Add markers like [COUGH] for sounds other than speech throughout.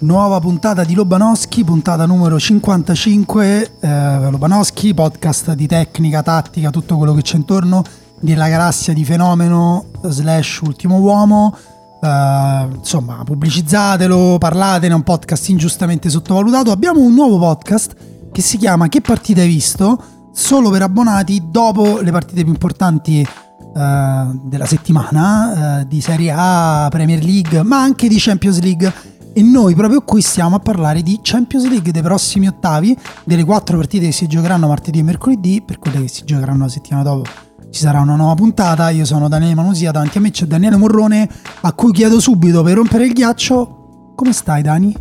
Nuova puntata di Lobanowski, puntata numero 55. Eh, Lobanowski, podcast di tecnica, tattica, tutto quello che c'è intorno della galassia di fenomeno slash ultimo uomo. Eh, insomma, pubblicizzatelo, parlatene, è un podcast ingiustamente sottovalutato. Abbiamo un nuovo podcast che si chiama Che partita hai visto? Solo per abbonati dopo le partite più importanti eh, della settimana eh, di Serie A, Premier League, ma anche di Champions League e noi proprio qui stiamo a parlare di Champions League dei prossimi ottavi, delle quattro partite che si giocheranno martedì e mercoledì, per quelle che si giocheranno la settimana dopo ci sarà una nuova puntata. Io sono Daniele Manusia, davanti a me c'è Daniele Morrone, a cui chiedo subito per rompere il ghiaccio, come stai Dani?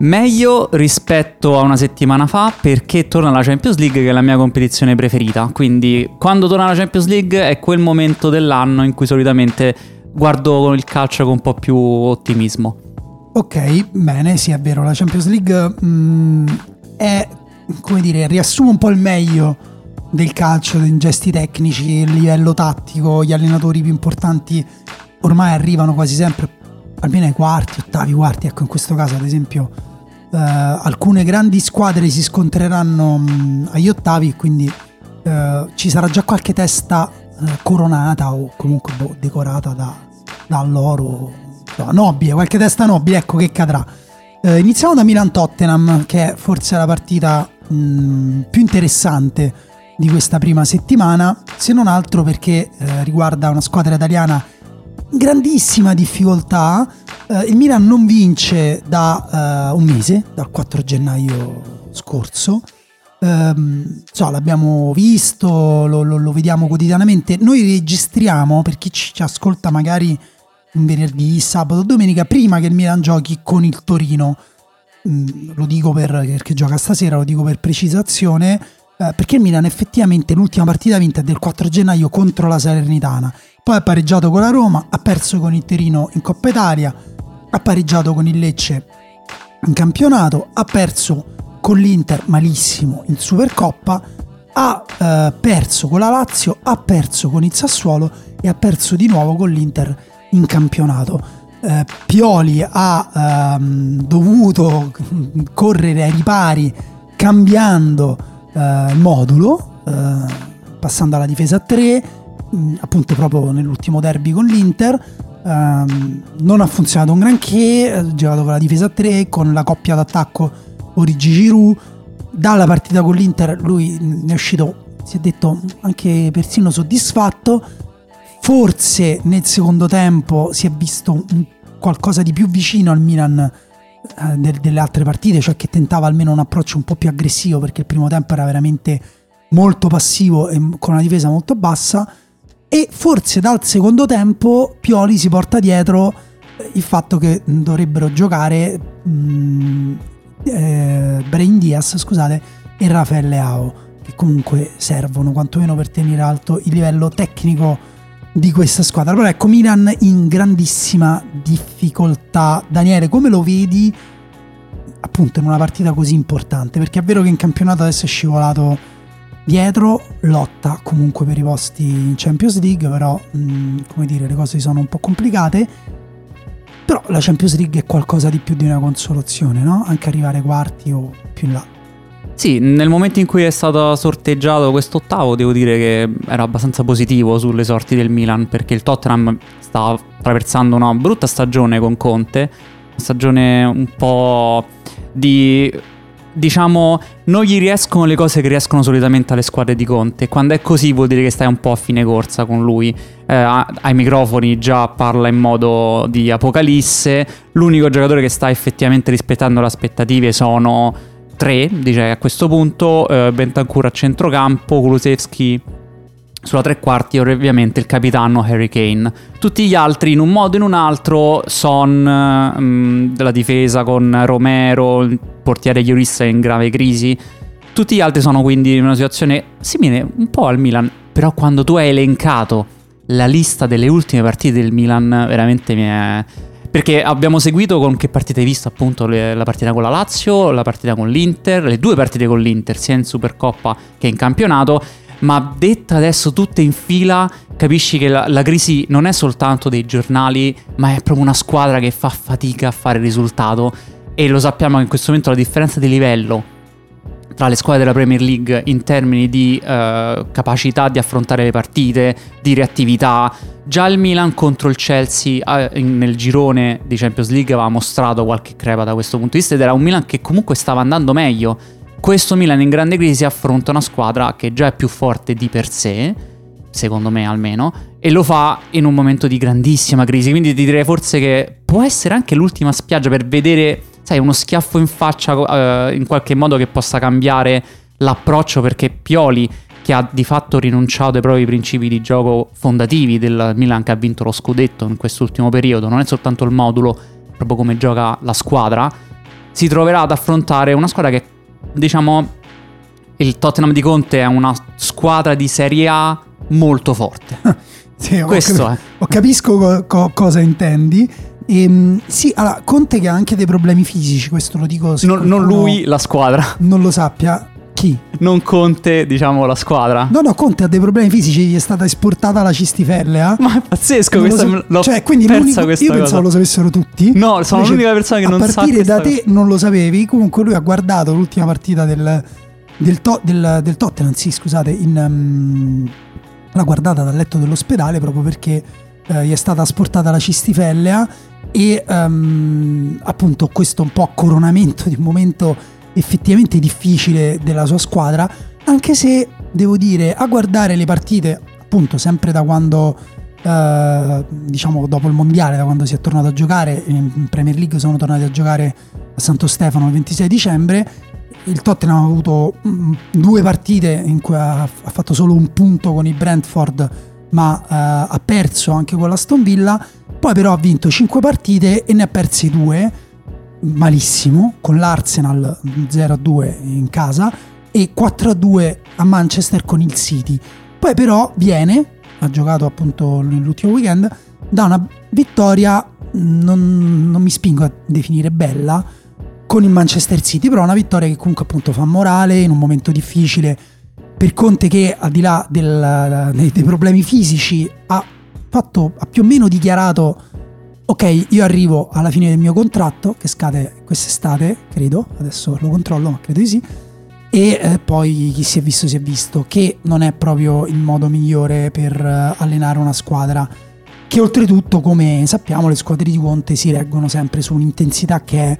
Meglio rispetto a una settimana fa perché torna la Champions League che è la mia competizione preferita. Quindi quando torna la Champions League è quel momento dell'anno in cui solitamente guardo il calcio con un po' più ottimismo. Ok, bene, sì è vero, la Champions League mh, è, come dire, riassume un po' il meglio del calcio, dei gesti tecnici, il livello tattico, gli allenatori più importanti ormai arrivano quasi sempre almeno ai quarti, ottavi, quarti, ecco in questo caso ad esempio eh, alcune grandi squadre si scontreranno mh, agli ottavi quindi eh, ci sarà già qualche testa eh, coronata o comunque boh, decorata da loro no, nobile, qualche testa nobile, ecco che cadrà. Eh, iniziamo da Milan-Tottenham, che è forse la partita mh, più interessante di questa prima settimana, se non altro perché eh, riguarda una squadra italiana in grandissima difficoltà. Eh, il Milan non vince da uh, un mese, dal 4 gennaio scorso. Um, so, l'abbiamo visto, lo, lo, lo, vediamo quotidianamente. Noi registriamo, per chi ci ascolta magari venerdì, sabato, domenica, prima che il Milan giochi con il Torino. Mm, lo dico per, perché gioca stasera, lo dico per precisazione, eh, perché il Milan effettivamente l'ultima partita vinta è del 4 gennaio contro la Salernitana. Poi ha pareggiato con la Roma, ha perso con il Torino in Coppa Italia, ha pareggiato con il Lecce in campionato, ha perso con l'Inter malissimo in Supercoppa, ha eh, perso con la Lazio, ha perso con il Sassuolo e ha perso di nuovo con l'Inter in campionato. Eh, Pioli ha ehm, dovuto correre ai ripari cambiando eh, modulo, eh, passando alla difesa a 3, mh, mm, appunto proprio nell'ultimo derby con l'Inter. Ehm, non ha funzionato un granché, ha giocato con la difesa a 3, con la coppia d'attacco Origi Giroud. Dalla partita con l'Inter lui ne è uscito, si è detto, anche persino soddisfatto Forse nel secondo tempo si è visto qualcosa di più vicino al Milan eh, del, delle altre partite, cioè che tentava almeno un approccio un po' più aggressivo perché il primo tempo era veramente molto passivo e con una difesa molto bassa. E forse dal secondo tempo Pioli si porta dietro eh, il fatto che dovrebbero giocare mh, mm, eh, Brain Diaz scusate, e Raffaele Ao che comunque servono quantomeno per tenere alto il livello tecnico di questa squadra. Allora ecco, Milan in grandissima difficoltà. Daniele, come lo vedi appunto in una partita così importante? Perché è vero che in campionato adesso è scivolato dietro, lotta comunque per i posti in Champions League, però mh, mm, come dire, le cose sono un po' complicate. Però la Champions League è qualcosa di più di una consolazione, no? Anche arrivare quarti o più in là. Sì, nel momento in cui è stato sorteggiato questo ottavo, devo dire che era abbastanza positivo sulle sorti del Milan, perché il Tottenham sta attraversando una brutta stagione con Conte, una stagione un po' di diciamo, non gli riescono le cose che riescono solitamente alle squadre di Conte. Quando è così vuol dire che stai un po' a fine corsa con lui. Eh, ai microfoni già parla in modo di apocalisse. L'unico giocatore che sta effettivamente rispettando le aspettative sono 3, direi a questo punto, eh, Bentancur a centrocampo, Kulusevski sulla tre quarti e ovviamente il capitano Harry Kane. Tutti gli altri in un modo o in un altro, Son mh, mm, della difesa con Romero, il portiere Lloris in grave crisi. Tutti gli altri sono quindi in una situazione simile un po' al Milan, però quando tu hai elencato la lista delle ultime partite del Milan, veramente mi è perché abbiamo seguito con che partite hai visto appunto le, la partita con la Lazio, la partita con l'Inter, le due partite con l'Inter, sia in Supercoppa che in campionato. Ma detta adesso tutte in fila, capisci che la, la crisi non è soltanto dei giornali, ma è proprio una squadra che fa fatica a fare risultato e lo sappiamo che in questo momento la differenza di livello tra le squadre della Premier League in termini di uh, capacità di affrontare le partite, di reattività. Già il Milan contro il Chelsea in, nel girone di Champions League aveva mostrato qualche crepa da questo punto di vista ed era un Milan che comunque stava andando meglio. Questo Milan in grande crisi affronta una squadra che già è più forte di per sé, secondo me almeno, e lo fa in un momento di grandissima crisi. Quindi ti direi forse che può essere anche l'ultima spiaggia per vedere sai, uno schiaffo in faccia uh, in qualche modo che possa cambiare l'approccio perché Pioli che ha di fatto rinunciato ai propri principi di gioco fondativi del Milan che ha vinto lo scudetto in quest'ultimo periodo, non è soltanto il modulo, proprio come gioca la squadra, si troverà ad affrontare una squadra che, diciamo, il Tottenham di Conte è una squadra di Serie A molto forte. [LAUGHS] sì, Questo capi- è. capisco co- co- cosa intendi. Ehm, sì, allora, Conte che ha anche dei problemi fisici, questo lo dico. Non, non lui, la squadra. Non lo sappia. Chi? Non Conte, diciamo, la squadra. No, no, Conte ha dei problemi fisici, gli è stata esportata la cistifellea. Ma è pazzesco, non questa so- l'ho cioè, quindi persa questa Io cosa. pensavo lo sapessero tutti. No, sono Invece, l'unica persona che non sa A partire da te non lo sapevi, comunque lui ha guardato l'ultima partita del, del, to- del, del Tottenham, sì, scusate, in, um, l'ha guardata dal letto dell'ospedale proprio perché uh, gli è stata asportata la cistifellea e um, appunto questo un po' coronamento di un momento effettivamente difficile della sua squadra, anche se devo dire a guardare le partite appunto sempre da quando uh, diciamo dopo il mondiale, da quando si è tornato a giocare in Premier League sono tornati a giocare a Santo Stefano il 26 dicembre il Tottenham ha avuto mm, due partite in cui ha, ha, fatto solo un punto con i Brentford ma uh, ha perso anche con la Stone Villa poi però ha vinto 5 partite e ne ha perse 2, malissimo, con l'Arsenal 0-2 in casa e 4-2 a Manchester con il City. Poi però viene, ha giocato appunto nell'ultimo weekend, da una vittoria, non, non mi spingo a definire bella, con il Manchester City, però una vittoria che comunque appunto fa morale in un momento difficile per Conte che al di là del, dei, dei problemi fisici ha fatto, ha più o meno dichiarato ok, io arrivo alla fine del mio contratto che scade quest'estate, credo, adesso lo controllo, ma credo di sì. E eh, poi chi si è visto si è visto che non è proprio il modo migliore per eh, allenare una squadra che oltretutto come sappiamo le squadre di Conte si reggono sempre su un'intensità che è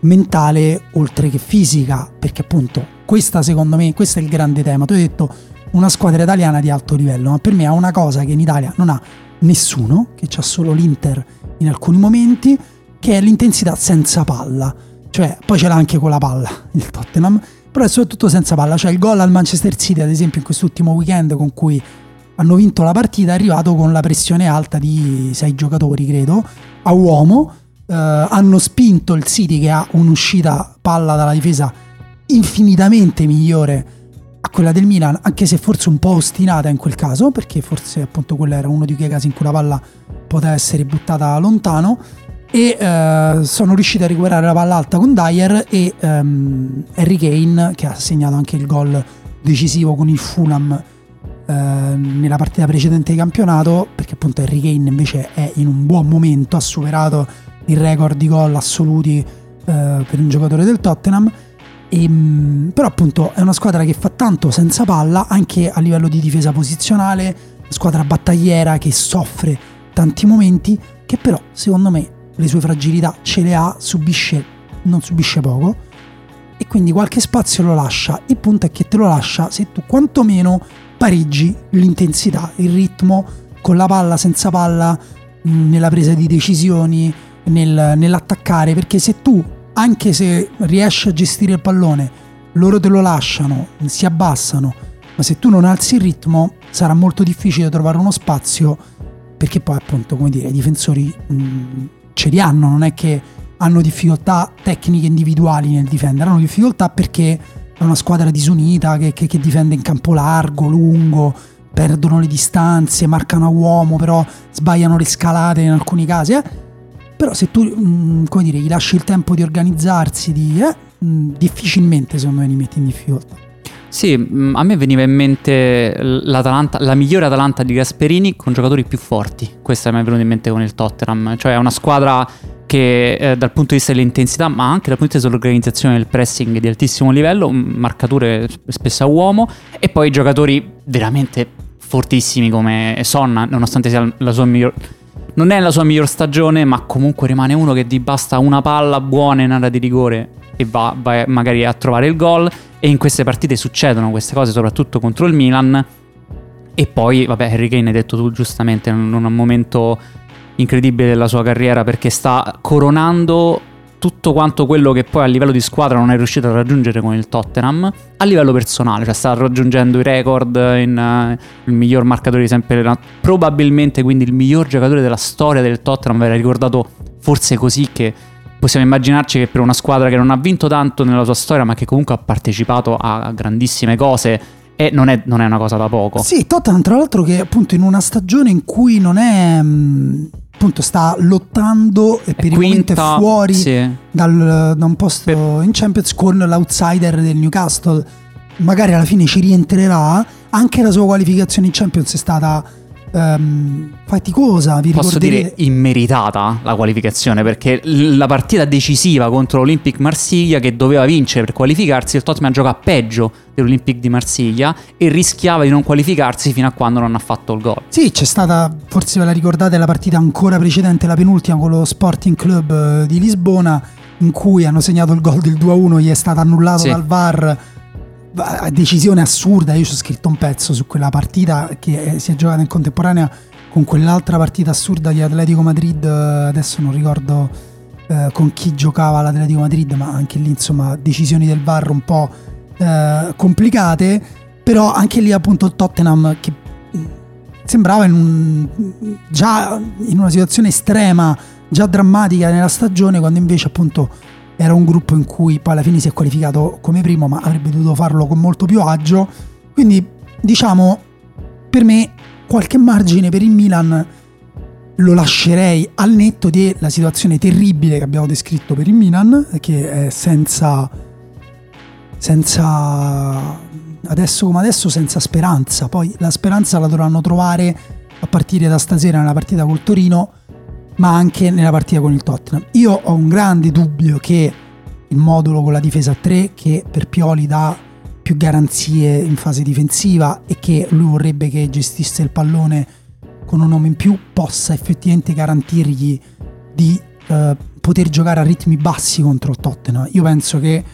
mentale oltre che fisica perché appunto questa secondo me questo è il grande tema tu hai detto una squadra italiana di alto livello ma per me ha una cosa che in Italia non ha nessuno, che c'ha solo l'Inter in alcuni momenti, che è l'intensità senza palla. Cioè, poi ce l'ha anche con la palla [LAUGHS] il Tottenham, però è soprattutto senza palla. Cioè, il gol al Manchester City, ad esempio, in quest'ultimo weekend con cui hanno vinto la partita, è arrivato con la pressione alta di sei giocatori, credo, a uomo. Uh, hanno spinto il City che ha un'uscita palla dalla difesa infinitamente migliore a quella del Milan, anche se forse un po' ostinata in quel caso, perché forse appunto quello era uno di quei casi in cui la palla poteva essere buttata lontano. E eh, sono riusciti a recuperare la palla alta con Dyer e um, Harry Kane, che ha segnato anche il gol decisivo con il Fulham eh, nella partita precedente di campionato, perché appunto Harry Kane invece è in un buon momento, ha superato il record di gol assoluti eh, per un giocatore del Tottenham e, ehm, però appunto è una squadra che fa tanto senza palla anche a livello di difesa posizionale, squadra battagliera che soffre tanti momenti, che però secondo me le sue fragilità ce le ha, subisce, non subisce poco e quindi qualche spazio lo lascia. Il punto è che te lo lascia se tu quantomeno pareggi l'intensità, il ritmo con la palla, senza palla, nella presa di decisioni, nel, nell'attaccare, perché se tu anche se riesci a gestire il pallone, loro te lo lasciano, si abbassano, ma se tu non alzi il ritmo sarà molto difficile trovare uno spazio perché poi appunto come dire i difensori mh, ce li hanno, non è che hanno difficoltà tecniche individuali nel difendere, hanno difficoltà perché è una squadra disunita che, che, che difende in campo largo, lungo, perdono le distanze, marcano a uomo, però sbagliano le scalate in alcuni casi. Eh? Però se tu, mm, come dire, gli lasci il tempo di organizzarsi, di, eh, mm, difficilmente secondo me li metti in difficoltà. Sì, mm, a me veniva in mente la migliore Atalanta di Gasperini con giocatori più forti. Questa mi è venuta in mente con il Tottenham. Cioè è una squadra che eh, dal punto di vista dell'intensità, ma anche dal punto di vista dell'organizzazione del pressing di altissimo livello, marcature spesso a uomo e poi giocatori veramente fortissimi come Sonna, nonostante sia la sua miglior non è la sua miglior stagione, ma comunque rimane uno che ti basta una palla buona in area di rigore e va, va magari a trovare il gol. E in queste partite succedono queste cose, soprattutto contro il Milan. E poi, vabbè, Harry Kane hai detto tu giustamente, in un momento incredibile della sua carriera perché sta coronando tutto quanto quello che poi a livello di squadra non è riuscito a raggiungere con il Tottenham a livello personale, cioè sta raggiungendo i record in uh, il miglior marcatore di sempre, probabilmente quindi il miglior giocatore della storia del Tottenham, verrà ricordato forse così che possiamo immaginarci che per una squadra che non ha vinto tanto nella sua storia ma che comunque ha partecipato a grandissime cose e non è, non è una cosa da poco. Sì, Tottenham tra l'altro che appunto in una stagione in cui non è... Mh mm, appunto sta lottando e per il momento è fuori sì. dal, da un posto per... in Champions con l'outsider del Newcastle. Magari alla fine ci rientrerà. Anche la sua qualificazione in Champions è stata um, faticosa. Vi Posso dire immeritata la qualificazione perché la partita decisiva contro l'Olympic Marsiglia che doveva vincere per qualificarsi, il Tottenham gioca peggio dell'Olympic di Marsiglia e rischiava di non qualificarsi fino a quando non ha fatto il gol. Sì, c'è stata, forse ve la ricordate, la partita ancora precedente, la penultima con lo Sporting Club eh, di Lisbona in cui hanno segnato il gol del 2-1, gli è stato annullato sì. dal VAR decisione assurda. Io ci ho scritto un pezzo su quella partita che si è giocata in contemporanea con quell'altra partita assurda di Atletico Madrid. Adesso non ricordo eh, con chi giocava l'Atletico Madrid, ma anche lì insomma decisioni del VAR un po' eh, complicate. Però anche lì appunto il Tottenham che mm, sembrava in un, già in una situazione estrema, già drammatica nella stagione, quando invece appunto era un gruppo in cui poi alla fine si è qualificato come primo, ma avrebbe dovuto farlo con molto più agio. Quindi, diciamo, per me qualche margine per il Milan lo lascerei al netto della situazione terribile che abbiamo descritto per il Milan, che è senza senza adesso come adesso senza speranza. Poi la speranza la dovranno trovare a partire da stasera nella partita col Torino ma anche nella partita con il Tottenham. Io ho un grande dubbio che il modulo con la difesa a 3, che per Pioli dà più garanzie in fase difensiva e che lui vorrebbe che gestisse il pallone con un uomo in più, possa effettivamente garantirgli di eh, poter giocare a ritmi bassi contro il Tottenham. Io penso che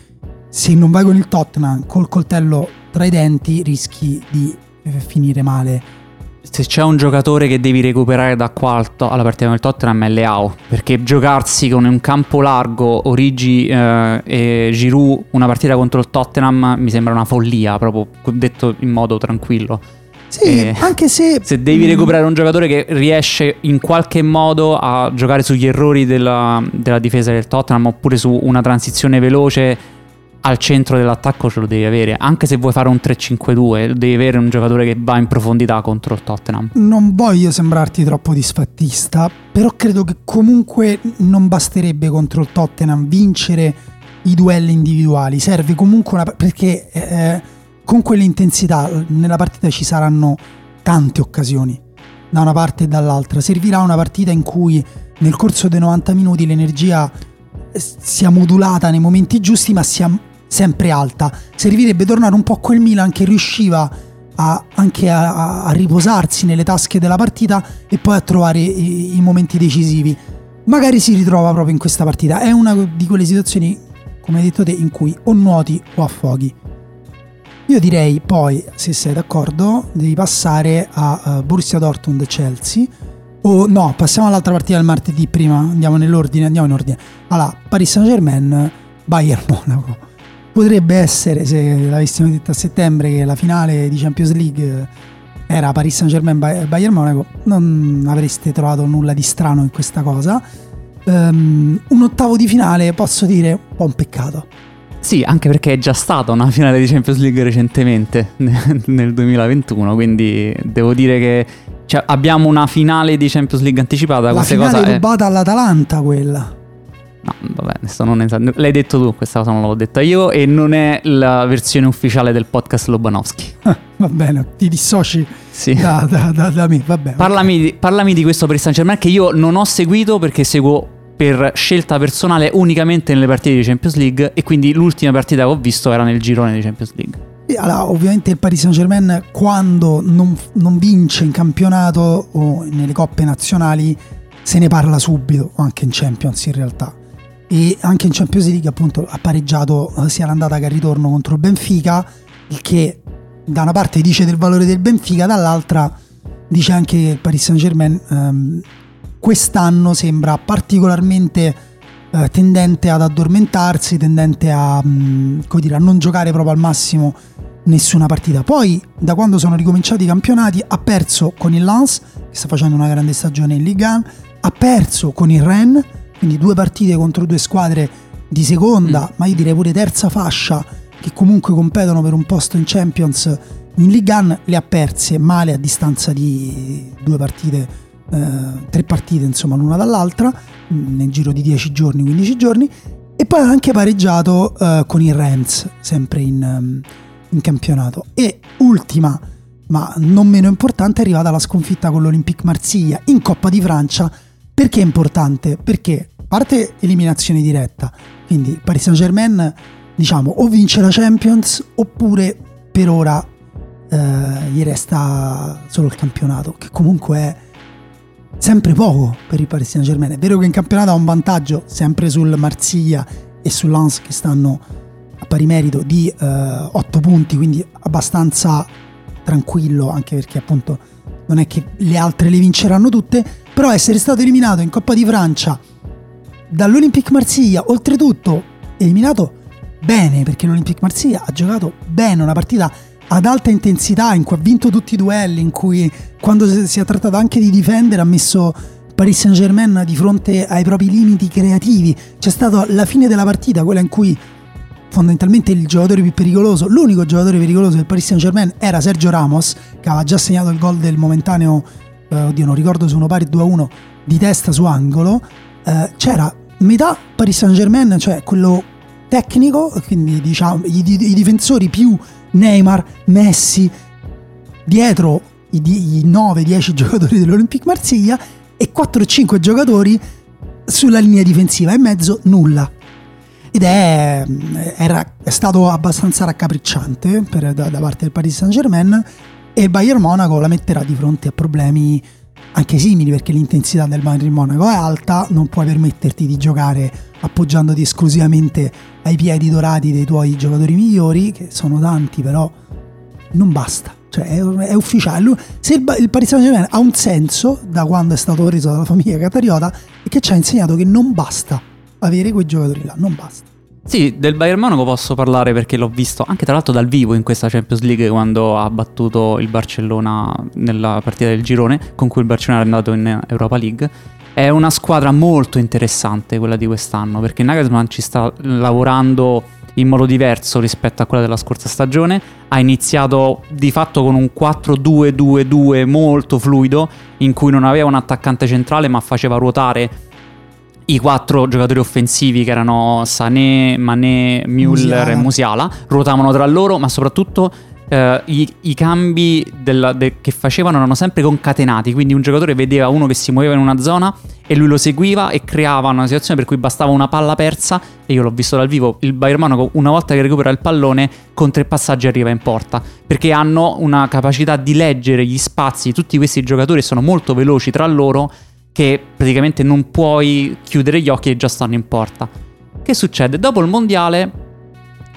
se non vai con il Tottenham col coltello tra i denti rischi di finire male se c'è un giocatore che devi recuperare da qua alla partita con il Tottenham è Leao perché giocarsi con un campo largo Origi eh, e Giroud una partita contro il Tottenham mi sembra una follia proprio detto in modo tranquillo sì, e anche se se devi mm. recuperare un giocatore che riesce in qualche modo a giocare sugli errori della, della difesa del Tottenham oppure su una transizione veloce al centro dell'attacco ce lo devi avere. Anche se vuoi fare un 3-5-2, devi avere un giocatore che va in profondità contro il Tottenham. Non voglio sembrarti troppo disfattista, però credo che comunque non basterebbe contro il Tottenham vincere i duelli individuali. Serve comunque una. perché eh, con quell'intensità nella partita ci saranno tante occasioni da una parte e dall'altra. Servirà una partita in cui nel corso dei 90 minuti l'energia sia modulata nei momenti giusti, ma sia sempre alta. Servirebbe tornare un po' a quel Milan che riusciva a, anche a, a, riposarsi nelle tasche della partita e poi a trovare i, i, momenti decisivi. Magari si ritrova proprio in questa partita. È una di quelle situazioni, come hai detto te, in cui o nuoti o affoghi. Io direi poi, se sei d'accordo, devi passare a uh, Borussia Dortmund Chelsea. O no, passiamo all'altra partita del martedì prima, andiamo nell'ordine, andiamo in ordine. Allora, Paris Saint Germain, Bayern Monaco potrebbe essere, se l'avessimo detto a settembre, che la finale di Champions League era Paris Saint Germain Bayern Monaco, non avreste trovato nulla di strano in questa cosa. Um, un ottavo di finale, posso dire, un po' un peccato. Sì, anche perché è già stata una finale di Champions League recentemente, [LAUGHS] nel 2021, quindi devo dire che cioè, abbiamo una finale di Champions League anticipata. La finale è rubata all'Atalanta quella. No, vabbè, adesso non esatto. L'hai detto tu, questa cosa non l'ho detta io e non è la versione ufficiale del podcast Lobanowski. [LAUGHS] va bene, ti dissoci sì. da, da, da, da, me, va bene. Parlami, parlami, di questo per Saint Germain che io non ho seguito perché seguo per scelta personale unicamente nelle partite di Champions League e quindi l'ultima partita che ho visto era nel girone di Champions League. Allora, ovviamente il Paris Saint Germain quando non, non, vince in campionato o nelle coppe nazionali se ne parla subito, o anche in Champions in realtà. E anche in Champions League appunto ha pareggiato sia l'andata che il ritorno contro il Benfica, il che da una parte dice del valore del Benfica, dall'altra dice anche che il Paris Saint Germain ehm, quest'anno sembra particolarmente eh, tendente ad addormentarsi, tendente a, mh, mm, dire, a non giocare proprio al massimo nessuna partita. Poi, da quando sono ricominciati i campionati, ha perso con il Lens, che sta facendo una grande stagione in Ligue 1, ha perso con il Rennes, quindi due partite contro due squadre di seconda, mm. ma io direi pure terza fascia, che comunque competono per un posto in Champions in Ligue 1, le ha perse male a distanza di due partite eh, tre partite insomma l'una dall'altra mm, nel giro di 10 giorni, 15 giorni e poi ha anche pareggiato uh, con il Rennes sempre in, um, in, campionato e ultima ma non meno importante è arrivata la sconfitta con l'Olympique Marsiglia in Coppa di Francia perché è importante? Perché parte eliminazione diretta quindi il Paris Saint Germain diciamo o vince la Champions oppure per ora uh, gli resta solo il campionato che comunque è sempre poco per il Paris Saint Germain. È vero che in campionato ha un vantaggio sempre sul Marsiglia e sull'Ans che stanno a pari merito di eh, 8 punti, quindi abbastanza tranquillo anche perché appunto non è che le altre le vinceranno tutte, però essere stato eliminato in Coppa di Francia dall'Olympique Marsiglia, oltretutto eliminato bene perché l'Olympique Marsiglia ha giocato bene una partita ad alta intensità, in cui ha vinto tutti i duelli, in cui quando si è trattato anche di difendere ha messo Paris Saint Germain di fronte ai propri limiti creativi. C'è stata la fine della partita, quella in cui fondamentalmente il giocatore più pericoloso, l'unico giocatore pericoloso del Paris Saint Germain era Sergio Ramos, che aveva già segnato il gol del momentaneo, eh, oddio non ricordo se uno pari 2-1, di testa su angolo. Eh, c'era metà Paris Saint Germain, cioè quello tecnico, quindi diciamo i, i difensori più Neymar, Messi, dietro i, i 9-10 [LAUGHS] giocatori dell'Olympique Marsiglia e 4-5 giocatori sulla linea difensiva, e mezzo nulla. Ed è, era, è stato abbastanza raccapricciante per, da, da, parte del Paris Saint Germain e Bayern Monaco la metterà di fronte a problemi anche simili perché l'intensità del Bayern Monaco è alta, non puoi permetterti di giocare appoggiandoti esclusivamente ai piedi dorati dei tuoi giocatori migliori, che sono tanti però non basta. Cioè è, è ufficiale. Se il, il Paris Saint Germain ha un senso da quando è stato preso dalla famiglia catariota è che ci ha insegnato che non basta avere quei giocatori là, non basta. Sì, del Bayern Monaco posso parlare perché l'ho visto anche tra l'altro dal vivo in questa Champions League quando ha battuto il Barcellona nella partita del girone con cui il Barcellona è andato in Europa League. È una squadra molto interessante quella di quest'anno perché Nagelsmann ci sta lavorando in modo diverso rispetto a quella della scorsa stagione. Ha iniziato di fatto con un 4-2-2-2 molto fluido in cui non aveva un attaccante centrale ma faceva ruotare i quattro giocatori offensivi che erano Sané, Mané, Müller Musiala. e Musiala ruotavano tra loro, ma soprattutto eh, i, i, cambi della, de, che facevano erano sempre concatenati, quindi un giocatore vedeva uno che si muoveva in una zona e lui lo seguiva e creava una situazione per cui bastava una palla persa e io l'ho visto dal vivo, il Bayern Monaco una volta che recupera il pallone con tre passaggi arriva in porta, perché hanno una capacità di leggere gli spazi, tutti questi giocatori sono molto veloci tra loro che praticamente non puoi chiudere gli occhi e già stanno in porta. Che succede? Dopo il mondiale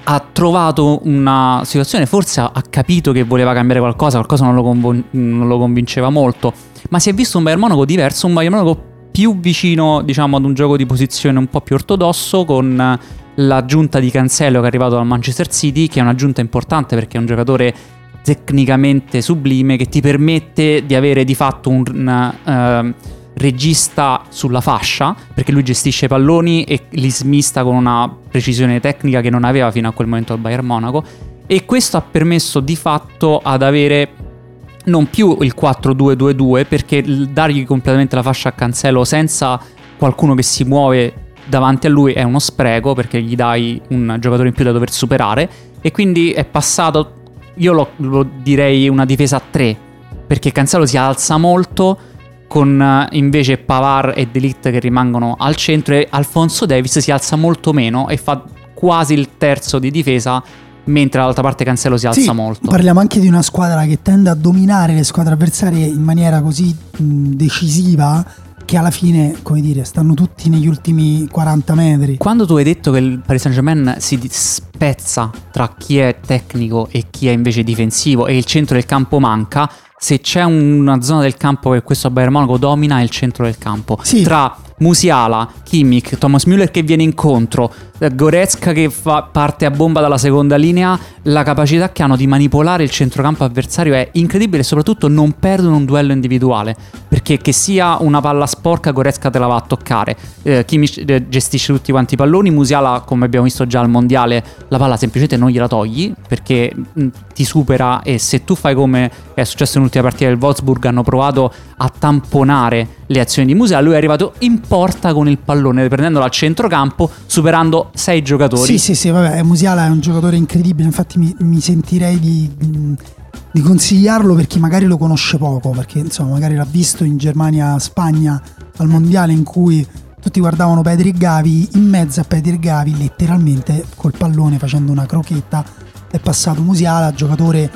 ha trovato una situazione, forse ha, capito che voleva cambiare qualcosa, qualcosa non lo, convo- non lo, convinceva molto, ma si è visto un Bayern Monaco diverso, un Bayern Monaco più vicino diciamo ad un gioco di posizione un po' più ortodosso con l'aggiunta di Cancelo che è arrivato dal Manchester City, che è un'aggiunta importante perché è un giocatore tecnicamente sublime che ti permette di avere di fatto un... Uh, regista sulla fascia, perché lui gestisce i palloni e li smista con una precisione tecnica che non aveva fino a quel momento al Bayern Monaco. E questo ha permesso di fatto ad avere non più il 4-2-2-2 perché dargli completamente la fascia a Cancelo senza qualcuno che si muove davanti a lui è uno spreco perché gli dai un giocatore in più da dover superare e quindi è passato, io lo, lo direi una difesa a 3 perché Cancelo si alza molto con eh, invece Pavar e Delict che rimangono al centro e Alfonso Davis si alza molto meno e fa quasi il terzo di difesa mentre dall'altra parte Cancelo si alza Sì, molto. Parliamo anche di una squadra che tende a dominare le squadre avversarie in maniera così mh, decisiva che alla fine, come dire, stanno tutti negli ultimi 40 metri. Quando tu hai detto che il Paris Saint-Germain si spezza tra chi è tecnico e chi è invece difensivo e il centro del campo manca, se c'è una zona del campo che questo Bayern Monaco domina è il centro del campo. Sì. Tra Musiala, Kimmich, Thomas Müller che viene incontro, Goretzka che fa parte a bomba dalla seconda linea, la capacità che hanno di manipolare il centrocampo avversario è incredibile e soprattutto non perdono un duello individuale, perché che sia una palla sporca Goretzka te la va a toccare, eh, Kimmich eh, gestisce tutti quanti i palloni, Musiala come abbiamo visto già al mondiale la palla semplicemente non gliela togli perché ti supera e se tu fai come è successo nell'ultima partita del Wolfsburg hanno provato a tamponare le azioni di Musiala, lui è arrivato in porta con il pallone prendendolo al centrocampo superando sei giocatori. Sì, sì, sì, vabbè, Musiala è un giocatore incredibile, infatti mi, mi sentirei di, di consigliarlo per chi magari lo conosce poco, perché insomma magari l'ha visto in Germania, Spagna, al mondiale in cui tutti guardavano Petri e Gavi, in mezzo a Petri e Gavi letteralmente col pallone facendo una crochetta è passato Musiala, giocatore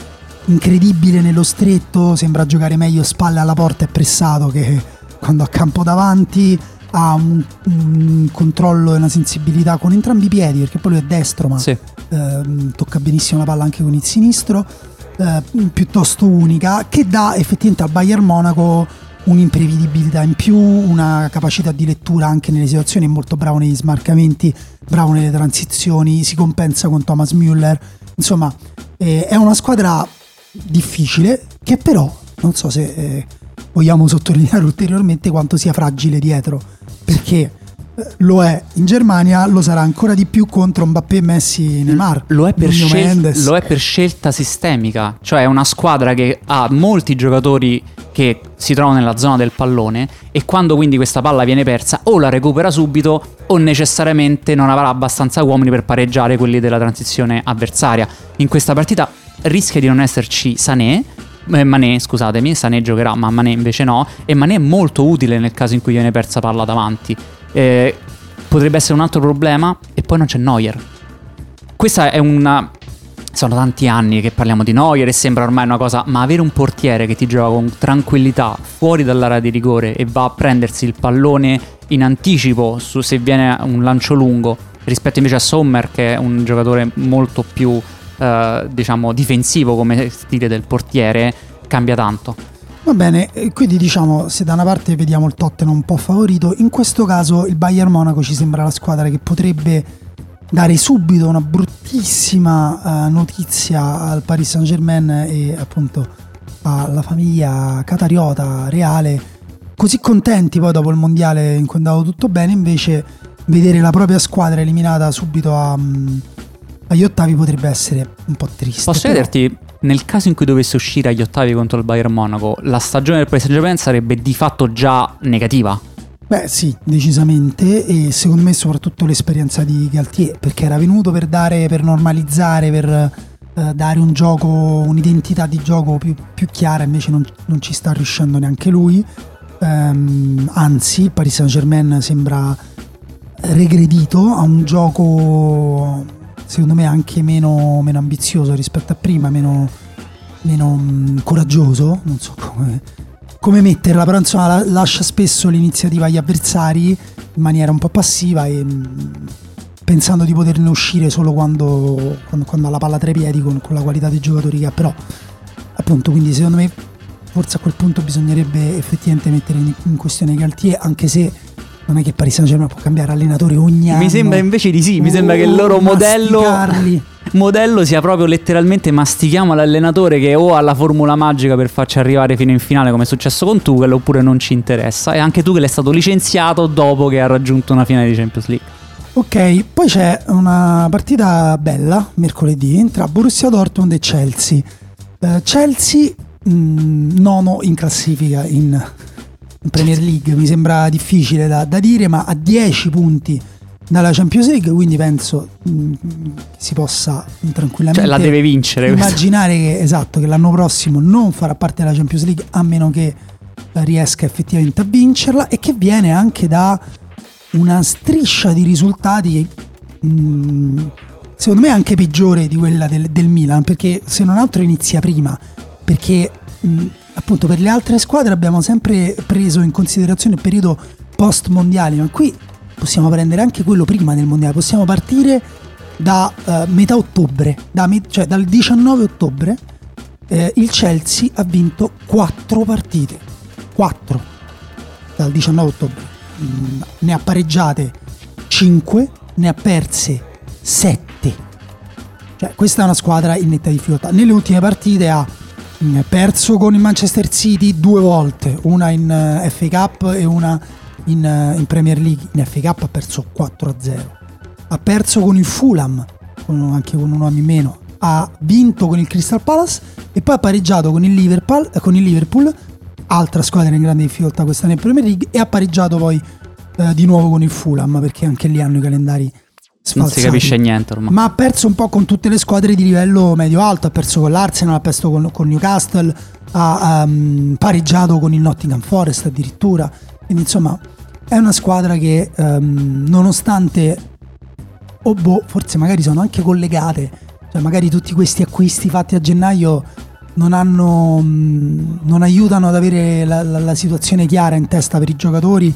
incredibile nello stretto, sembra giocare meglio spalle alla porta e pressato che quando a campo davanti ha un, un controllo e una sensibilità con entrambi i piedi perché poi lui è destro ma Sì. ehm, tocca benissimo la palla anche con il sinistro eh, piuttosto unica che dà effettivamente al Bayern Monaco un'imprevedibilità in più una capacità di lettura anche nelle situazioni è molto bravo negli smarcamenti bravo nelle transizioni si compensa con Thomas Müller insomma eh, è una squadra difficile che però non so se eh, vogliamo sottolineare ulteriormente quanto sia fragile dietro perché eh, lo è in Germania, lo sarà ancora di più contro Mbappé, Messi, Neymar. Lo è, per scel- lo è per scelta sistemica, cioè è una squadra che ha molti giocatori che si trovano nella zona del pallone e quando quindi questa palla viene persa o la recupera subito o necessariamente non avrà abbastanza uomini per pareggiare quelli della transizione avversaria. In questa partita rischia di non esserci Sané, eh, Mané, scusatemi, Sané giocherà, ma Mané invece no. E Mané è molto utile nel caso in cui viene persa palla davanti. Eh, potrebbe essere un altro problema. E poi non c'è Neuer. Questa è una. Sono tanti anni che parliamo di Neuer e sembra ormai una cosa, ma avere un portiere che ti gioca con tranquillità fuori dall'area di rigore e va a prendersi il pallone in anticipo su se viene un lancio lungo rispetto invece a Sommer che è un giocatore molto più eh, diciamo difensivo come stile del portiere cambia tanto. Va bene, eh, quindi diciamo, se da una parte vediamo il Tottenham un po' favorito, in questo caso il Bayern Monaco ci sembra la squadra che potrebbe dare subito una bruttissima eh, notizia al Paris Saint Germain e appunto alla famiglia catariota reale, così contenti poi dopo il mondiale in cui è andato tutto bene, invece vedere la propria squadra eliminata subito a, mm, agli ottavi potrebbe essere un po' triste. Posso però- chiederti, nel caso in cui dovesse uscire agli ottavi contro il Bayern Monaco, la stagione del Paris Saint-Germain sarebbe di fatto già negativa? Beh sì, decisamente e secondo me soprattutto l'esperienza di Galtier perché era venuto per dare, per normalizzare, per eh, dare un gioco, un'identità di gioco più, più chiara, invece non, non ci sta riuscendo neanche lui, Ehm, anzi il Paris Saint Germain sembra regredito, ha un gioco secondo me anche meno, meno ambizioso rispetto a prima, meno, meno mh, coraggioso, non so come, come metterla, però insomma la- lascia spesso l'iniziativa agli avversari in maniera un po' passiva e mh, pensando di poterne uscire solo quando, quando, quando ha la palla tra i piedi con, con la qualità dei giocatori che ha, però appunto quindi secondo me forse a quel punto bisognerebbe effettivamente mettere in, in questione Galtier anche se non è che Paris Saint Germain può cambiare allenatore ogni anno Mi sembra invece di sì, mi sembra che il loro o modello, [LAUGHS] modello sia proprio letteralmente mastichiamo l'allenatore che o ha la formula magica per farci arrivare fino in finale come è successo con Tuchel oppure non ci interessa e anche Tuchel è stato licenziato dopo che ha raggiunto una finale di Champions League. Ok, poi c'è una partita bella mercoledì tra Borussia Dortmund e Chelsea. Eh, Chelsea mh, nono in classifica in Premier League, mi sembra difficile da, da dire, ma a 10 punti dalla Champions League, quindi penso mh, che si possa tranquillamente Cioè la deve vincere immaginare che, esatto, che l'anno prossimo non farà parte della Champions League a meno che riesca effettivamente a vincerla e che viene anche da una striscia di risultati mh, mm, secondo me anche peggiore di quella del, del, Milan perché se non altro inizia prima perché mh, mm, appunto per le altre squadre abbiamo sempre preso in considerazione il periodo post mondiale ma qui possiamo prendere anche quello prima del mondiale. Possiamo partire da uh, metà ottobre da me- cioè dal 19 ottobre eh, il Chelsea ha vinto 4 partite. 4 dal 19 ottobre. Mm, ne ha pareggiate 5 ne ha perse 7 cioè questa è una squadra in netta difficoltà. Nelle ultime partite ha perso con il Manchester City due volte una in eh, FA Cup e una in, uh, in, Premier League. In FA Cup ha perso 4-0 ha perso con il Fulham con, anche con un uomo in meno. Ha vinto con il Crystal Palace e poi ha pareggiato con il Liverpool, con il Liverpool altra squadra in grande difficoltà questa nel Premier League e ha pareggiato poi eh, di nuovo con il Fulham perché anche lì hanno i calendari sfalsati. Non si capisce niente ormai. Ma ha perso un po' con tutte le squadre di livello medio-alto, ha perso con l'Arsenal, ha perso con, con Newcastle, ha um, pareggiato con il Nottingham Forest addirittura. Quindi insomma è una squadra che um, nonostante, o oh boh, forse magari sono anche collegate, cioè magari tutti questi acquisti fatti a gennaio non, hanno, non aiutano ad avere la, la, la, situazione chiara in testa per i giocatori,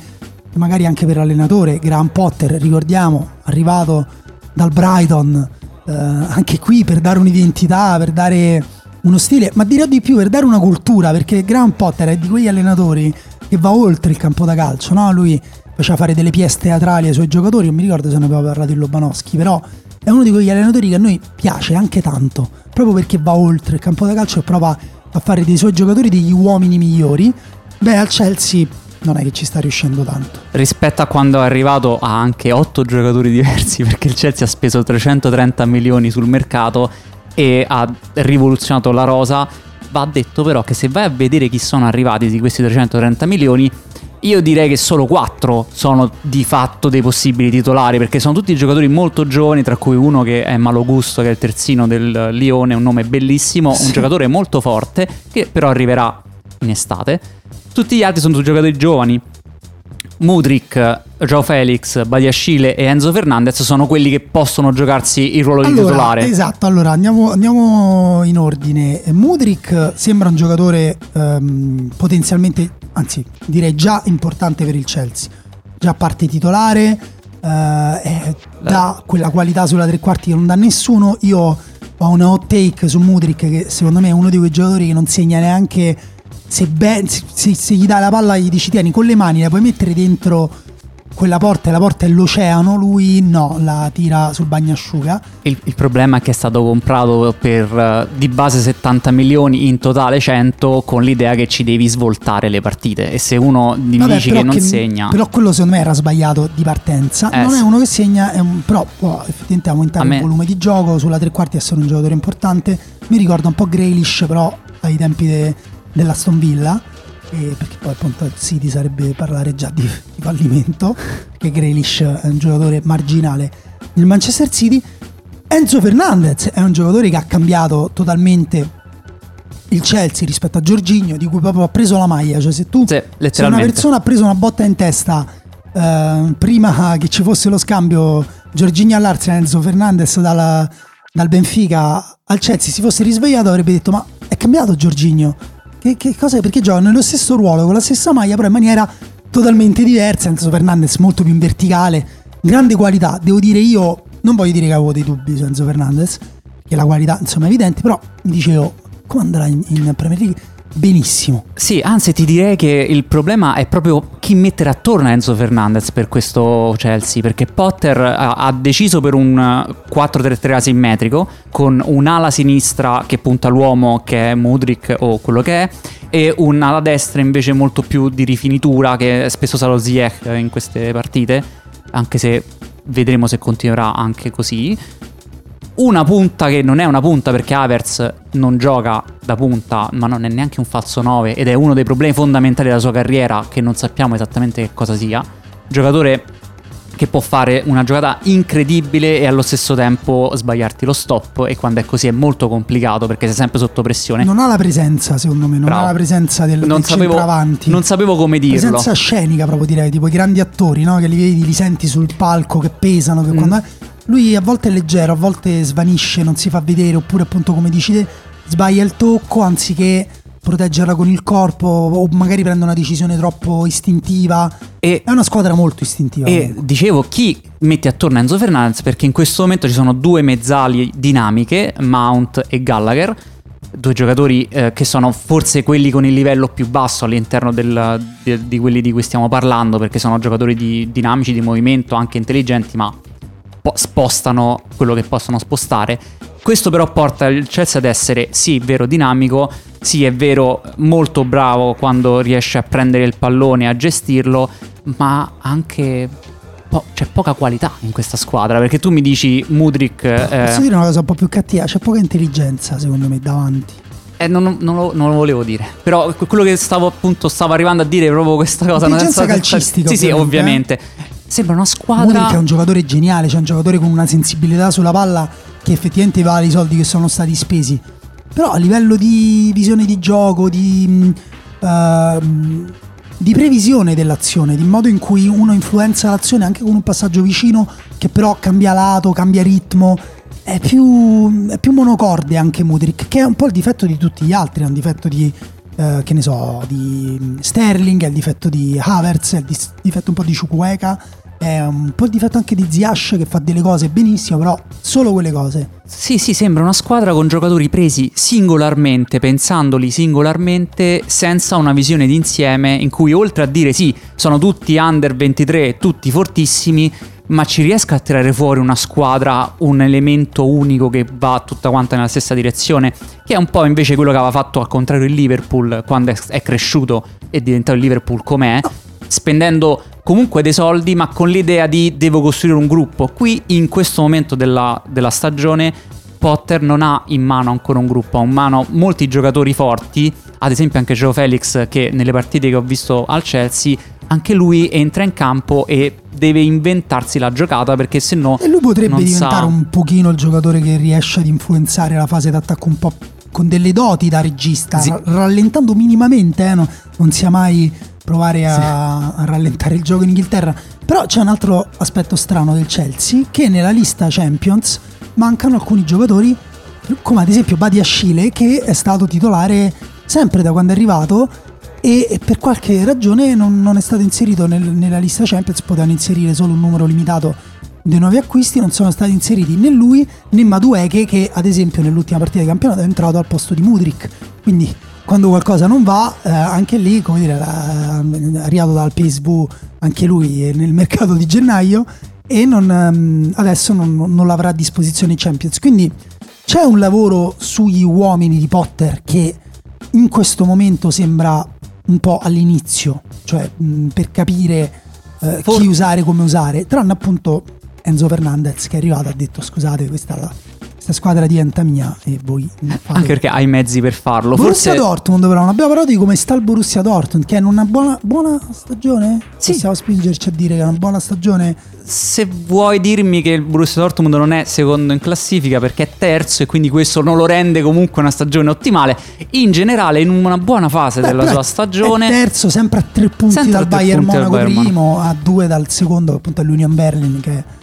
magari anche per l'allenatore. Graham Potter, ricordiamo, arrivato dal Brighton, eh, anche qui per dare un'identità, per dare uno stile, ma dirò di più per dare una cultura, perché Graham Potter è di quegli allenatori che va oltre il campo da calcio, no? Lui faceva fare delle pièce teatrali ai suoi giocatori, non mi ricordo se ne aveva parlato in Lobanowski, però è uno di quegli allenatori che a noi piace anche tanto, proprio perché va oltre il campo da calcio e prova a fare dei suoi giocatori degli uomini migliori. Beh, al Chelsea non è che ci sta riuscendo tanto. Rispetto a quando è arrivato ha anche 8 giocatori [LAUGHS] diversi perché il Chelsea ha speso 330 milioni sul mercato e ha rivoluzionato la rosa. Va detto però che se vai a vedere chi sono arrivati di questi 330 milioni io direi che solo 4 sono di fatto dei possibili titolari perché sono tutti giocatori molto giovani, tra cui uno che è Malogusto, che è il terzino del Lione, un nome bellissimo, sì. un giocatore molto forte che però arriverà in estate. Tutti gli altri sono giocatori giovani. Mudrik, Joe Felix, Badiascile e Enzo Fernandez sono quelli che possono giocarsi il ruolo allora, di titolare. Esatto, allora andiamo, andiamo, in ordine. Mudrik sembra un giocatore um, potenzialmente anzi direi già importante per il Chelsea. Già parte titolare, eh, dà quella qualità sulla tre quarti che non dà nessuno. Io ho una hot take su Mudrik che secondo me è uno di quei giocatori che non segna neanche se, ben, se, se gli dai la palla gli dici tieni con le mani la puoi mettere dentro quella porta e la porta è l'oceano, lui no, la tira sul bagnasciuga. Il, il problema è che è stato comprato per uh, di base 70 milioni, in totale 100, con l'idea che ci devi svoltare le partite. E se uno mi Vabbè, dici che non che, segna. Però quello secondo me era sbagliato di partenza. Eh, non sì. è uno che segna, un, però può effettivamente aumentare me... il volume di gioco. Sulla tre quarti essere un giocatore importante. Mi ricorda un po' Graylish, però ai tempi de, della Villa perché poi appunto il City sarebbe parlare già di, di fallimento, che Grealish è un giocatore marginale nel Manchester City. Enzo Fernandez è un giocatore che ha cambiato totalmente il Chelsea rispetto a Giorginio, di cui proprio ha preso la maglia. Cioè, se tu sì, se una persona ha preso una botta in testa eh, prima che ci fosse lo scambio Giorginio all'Arsenal Enzo Fernandez dalla, dal Benfica al Chelsea, si fosse risvegliato avrebbe detto ma è cambiato Giorginio che, che cosa, perché giocano nello stesso ruolo, con la stessa maglia, però in maniera totalmente diversa. Enzo Fernandez molto più in verticale, grande qualità. Devo dire io, non voglio dire che avevo dei dubbi su Enzo Fernandez, che la qualità insomma è evidente, però dicevo, come andrà in, in Premier League? Benissimo. Sì, anzi ti direi che il problema è proprio chi mettere attorno a Enzo Fernandez per questo Chelsea, perché Potter ha, deciso per un 4-3-3 asimmetrico con un'ala sinistra che punta l'uomo che è Mudrik o quello che è e un'ala destra invece molto più di rifinitura che spesso sarà Ziyech in queste partite, anche se vedremo se continuerà anche così una punta che non è una punta perché Avers non gioca da punta, ma non è neanche un falso 9 ed è uno dei problemi fondamentali della sua carriera che non sappiamo esattamente che cosa sia. Giocatore che può fare una giocata incredibile e allo stesso tempo sbagliarti lo stop e quando è così è molto complicato perché sei sempre sotto pressione. Non ha la presenza, secondo me, non Bravo. ha la presenza del, non del sapevo, centravanti. non sapevo come dirlo. Presenza scenica proprio direi, tipo i grandi attori, no? Che li vedi, li senti sul palco, che pesano, che Mm. quando... Lui a volte è leggero, a volte svanisce, non si fa vedere, oppure appunto come dici te, sbaglia il tocco anziché proteggerla con il corpo o magari prende una decisione troppo istintiva. E È una squadra molto istintiva. E comunque. dicevo, chi mette attorno a Enzo Fernandez? Perché in questo momento ci sono due mezzali dinamiche, Mount e Gallagher, due giocatori eh, che sono forse quelli con il livello più basso all'interno del- di, di quelli di cui stiamo parlando, perché sono giocatori di- dinamici, di movimento, anche intelligenti, ma po- spostano quello che possono spostare. Questo però porta il Chelsea ad essere sì, vero dinamico, sì, è vero molto bravo quando riesce a prendere il pallone e a gestirlo, ma anche po- c'è poca qualità in questa squadra, perché tu mi dici Mudrik eh, Posso dire una cosa un po' più cattiva? C'è poca intelligenza secondo me davanti. eh, non, non lo, non lo volevo dire, però que- quello che stavo appunto stavo arrivando a dire proprio questa cosa. non è Intelligenza calcistica, Sì, sì, ovviamente, ovviamente. Sembra una Mudrik squadra è un giocatore geniale, c'è un giocatore con una sensibilità sulla palla che effettivamente vale i soldi che sono stati spesi. Però a livello di visione di gioco, di, ehm, di previsione dell'azione, di modo in cui uno influenza l'azione anche con un passaggio vicino che però cambia lato, cambia ritmo, è più, è più monocorde anche Mudrik, che è un po' il difetto di tutti gli altri, è un difetto di, eh, che ne so, di Sterling, è il difetto di Havertz, è il difetto un po' di Chukwueka, è un po' il difetto anche di Ziash che fa delle cose benissimo, però solo quelle cose. Sì, sì, sembra una squadra con giocatori presi singolarmente, pensandoli singolarmente, senza una visione d'insieme in cui oltre a dire sì, sono tutti under 23, tutti fortissimi, ma ci riesca a tirare fuori una squadra, un elemento unico che va tutta quanta nella stessa direzione, che è un po' invece quello che aveva fatto al contrario il Liverpool quando è- cresciuto e diventato il Liverpool com'è, spendendo comunque dei soldi, ma con l'idea di devo costruire un gruppo. Qui, in questo momento della, della stagione, Potter non ha in mano ancora un gruppo, ha in mano molti giocatori forti, ad esempio anche Joe Felix che nelle partite che ho visto al Chelsea, anche lui entra in campo e deve inventarsi la giocata perché se no... E lui potrebbe diventare sa- un pochino il giocatore che riesce ad influenzare la fase d'attacco un po' con delle doti da regista, Sì. ra- rallentando minimamente, eh, no- non sia mai provare a, a rallentare il gioco in Inghilterra. Però c'è un altro aspetto strano del Chelsea, che nella lista Champions mancano alcuni giocatori, come ad esempio Badi Ascile, che è stato titolare sempre da quando è arrivato e e per qualche ragione non, non è stato inserito nel- nella lista Champions, potevano inserire solo un numero limitato dei nuovi acquisti, non sono stati inseriti né lui né Madueke che ad esempio nell'ultima partita di campionato è entrato al posto di Mudrik, quindi quando qualcosa non va, eh, anche lì, come dire, è arrivato dal PSV anche lui nel mercato di gennaio e non, ehm, adesso non, non l'avrà a disposizione in Champions. Quindi c'è un lavoro sugli uomini di Potter che in questo momento sembra un po' all'inizio, cioè mh, per capire eh, For- chi usare, come usare, tranne appunto Enzo Fernandez che è arrivato e ha detto scusate questa, è la- questa squadra diventa mia e voi ne fate Anche perché ha i mezzi per farlo. Borussia Forse Dortmund però non abbiamo parlato di come sta il Borussia Dortmund che è in una buona, buona stagione Sì. possiamo spingerci a dire che è una buona stagione se vuoi dirmi che il Borussia Dortmund non è secondo in classifica perché è terzo e quindi questo non lo rende comunque una stagione ottimale, in generale in una buona fase Beh, della sua è stagione terzo sempre a tre punti Sempre dal Bayern Monaco primo a due dal secondo appunto all'Union Berlin che